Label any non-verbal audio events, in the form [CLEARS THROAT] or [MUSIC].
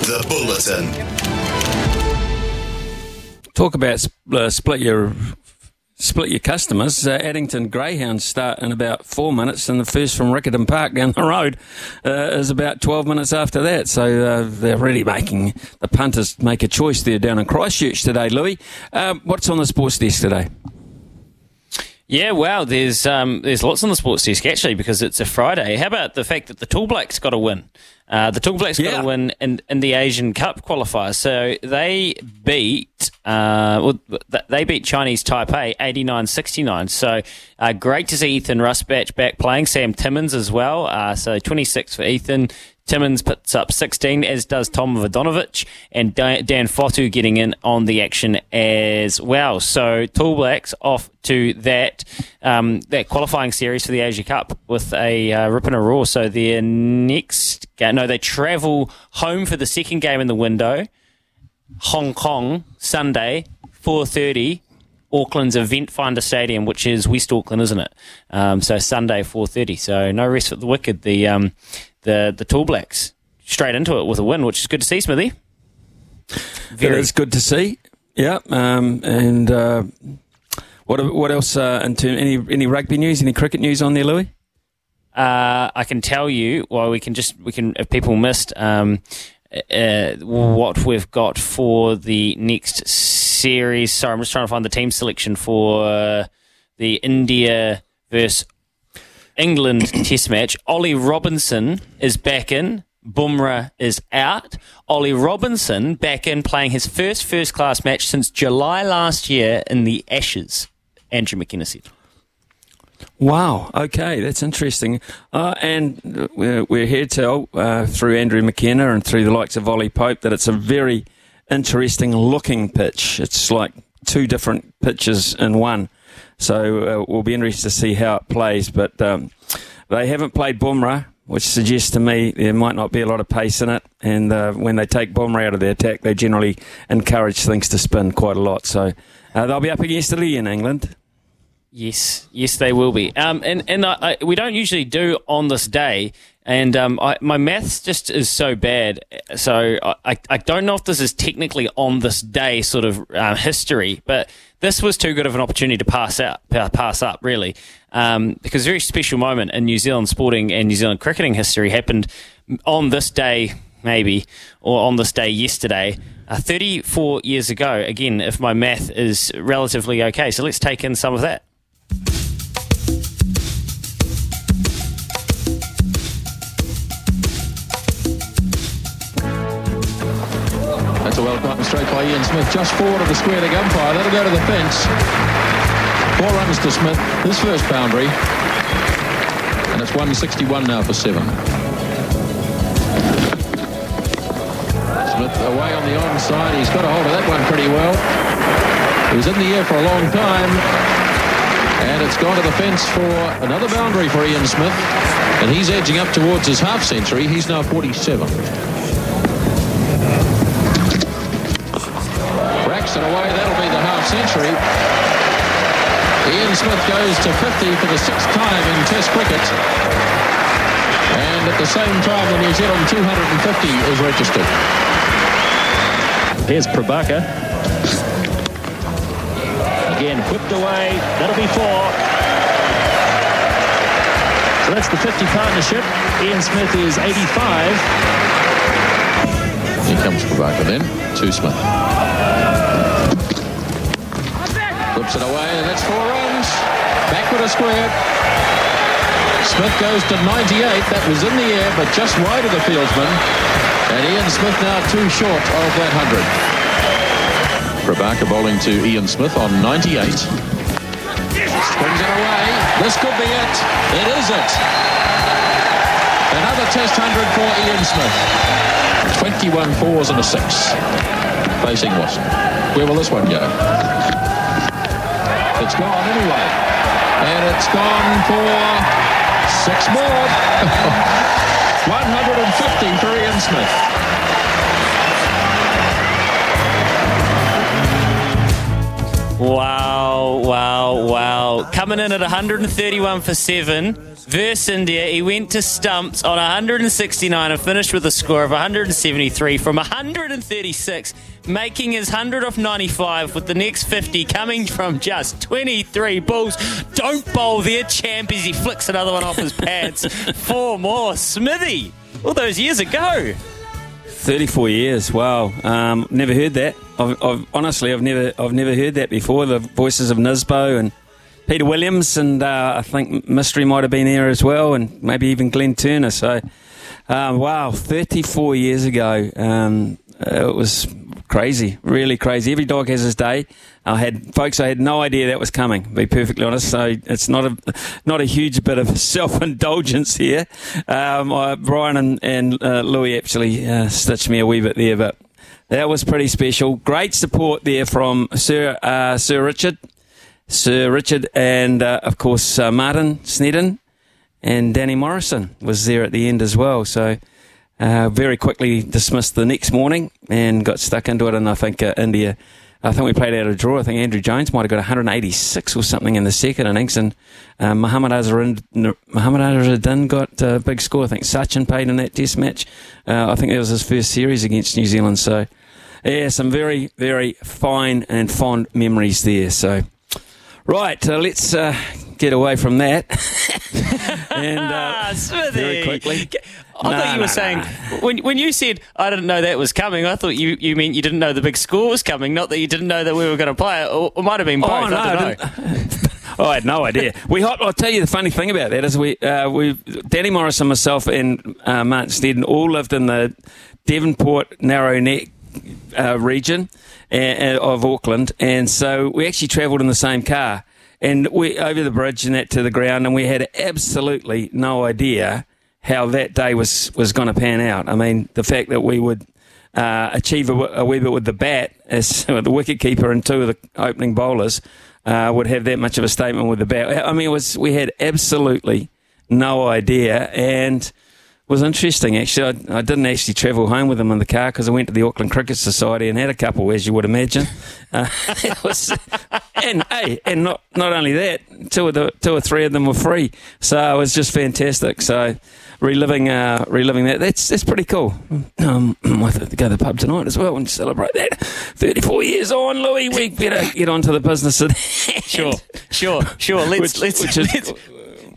The Bulletin. Talk about uh, split your split your customers. Uh, Addington Greyhounds start in about four minutes, and the first from Riccarton Park down the road uh, is about 12 minutes after that. So uh, they're really making the punters make a choice there down in Christchurch today, Louis. Um, what's on the sports desk today? Yeah, wow. There's um, there's lots on the sports desk actually because it's a Friday. How about the fact that the Tall Blacks got a win? Uh, the Tall Blacks Yeah. got a win in, in the Asian Cup qualifier. So they beat uh, well, they beat Chinese Taipei 89-69. So uh, great to see Ethan Rusbatch back playing. Sam Timmins as well. Uh, so 26 for Ethan. Timmins puts up 16, as does Tom Vodanovich, and Dan Fotu getting in on the action as well. So Tall Blacks off to that um, that qualifying series for the Asia Cup with a uh, rip and a roar. So their next game, no, they travel home for the second game in the window. Hong Kong Sunday, 4:30. Auckland's Eventfinda Stadium, which is West Auckland, isn't it? Um, so Sunday, 4:30. So no rest for the wicked. The um, the the Tall Blacks straight into it with a win, which is good to see, Smithy. It is good to see. Yeah, um, and uh, what what else? Uh, in term, any any rugby news? Any cricket news on there, Louis? Uh, I can tell you. Well, we can just we can if people missed um, uh, what we've got for the next series. Sorry, I'm just trying to find the team selection for uh, the India versus England [COUGHS] Test match. Ollie Robinson is back in. Bumrah is out. Ollie Robinson back in playing his first first class match since July last year in the Ashes. Andrew McKenna said. Wow. Okay, that's interesting. Uh, and we're, we're here to tell uh, through Andrew McKenna and through the likes of Ollie Pope that it's a very interesting looking pitch. It's like two different pitches in one. So uh, we'll be interested to see how it plays. But um, they haven't played Bumrah, which suggests to me there might not be a lot of pace in it. And uh, when they take Bumrah out of the attack, they generally encourage things to spin quite a lot. So uh, they'll be up against Lee in England. Yes, yes, they will be. Um, and and I, I, we don't usually do on this day, and um, I, my maths just is so bad. So I, I don't know if this is technically on this day sort of uh, history, but this was too good of an opportunity to pass out, pass up, really, um, because a very special moment in New Zealand sporting and New Zealand cricketing history happened on this day, maybe, or on this day yesterday. Uh, 34 years ago, again, if my math is relatively okay. So let's take in some of that. Straight by Ian Smith, just forward of the square leg umpire. That'll go to the fence. Four runs to Smith, his first boundary. And it's 161 now for seven. Smith away on the onside. He's got a hold of that one pretty well. He was in the air for a long time. And it's gone to the fence for another boundary for Ian Smith. And he's edging up towards his half century. He's now 47. Braxton away, that'll be the half century. Ian Smith goes to 50 for the sixth time in Test cricket. And at the same time, the New Zealand 250 is registered. Here's Prabhakar. Again, whipped away. That'll be four. So that's the 50 partnership. Ian Smith is 85. Here comes Prabhakar then to Smith. It away, and that's four runs. Backward a square. Smith goes to 98. That was in the air, but just wide of the fieldsman. And Ian Smith now two short of that 100. Prabhakar bowling to Ian Smith on 98. Swings it away. This could be it. It is it. Another test 100 for Ian Smith. 21 fours and a six facing Wassan. Where will this one go? It's gone anyway. And it's gone for six more. [LAUGHS] 150 for Ian Smith. Wow, wow, wow. Coming in at 131 for seven versus India. He went to stumps on 169 and finished with a score of 173 from 136, making his 100 off 95 with the next 50 coming from just 23 balls. Don't bowl there, champ, as he flicks another one off his [LAUGHS] pads. Four more. Smithy, all those years ago. 34 years. Wow. Um, never heard that. I've, I've, honestly, I've never, I've never heard that before. The voices of Nisbo and Peter Williams, and uh, I think Mystery might have been there as well, and maybe even Glenn Turner. So, um, wow, 34 years ago. Um, it was crazy, really crazy. Every dog has his day. I had folks, I had no idea that was coming. To be perfectly honest, so it's not a not a huge bit of [LAUGHS] self indulgence here. Um, I, Brian and, and uh, Louis actually uh, stitched me a wee bit there, but that was pretty special. Great support there from Sir uh, Sir Richard, Sir Richard, and uh, of course uh, Martin Snedden and Danny Morrison was there at the end as well. So. Uh, very quickly dismissed the next morning and got stuck into it. And I think uh, India, I think we played out a draw. I think Andrew Jones might have got 186 or something in the second innings, and uh, Muhammad Azharuddin, got a big score. I think Sachin played in that Test match. Uh, I think that was his first series against New Zealand. So, yeah, some very, very fine and fond memories there. So, right, uh, let's uh, get away from that. [LAUGHS] [LAUGHS] and uh, very quickly. I thought you were saying when when you said I didn't know that was coming. I thought you, you meant you didn't know the big score was coming, not that you didn't know that we were going to play it. Or it might have been both. Oh, no, I, oh, [LAUGHS] I had no idea. We I'll tell you the funny thing about that is we uh, we Danny Morris and myself and uh, Martin Snedden all lived in the Devonport narrow neck uh, region uh, of Auckland, and so we actually travelled in the same car. And we over the bridge and that to the ground, and we had absolutely no idea how that day was, was going to pan out. I mean, the fact that we would uh, achieve a, a, wee bit with the bat as [LAUGHS] the wicket keeper and two of the opening bowlers uh, would have that much of a statement with the bat. I mean, was we had absolutely no idea and was interesting actually. I, I, didn't actually travel home with them in the car because I went to the Auckland Cricket Society and had a couple, as you would imagine. [LAUGHS] Uh, [LAUGHS] was, and hey, and not not only that, two of the two or three of them were free, so it was just fantastic. So reliving uh, reliving that. That's that's pretty cool. Um, [CLEARS THROAT] I have to go to the pub tonight as well and celebrate that. Thirty four years on, Louis. We better get on to the business. Of sure, sure, sure. [LAUGHS] Let's which, let's, which is, let's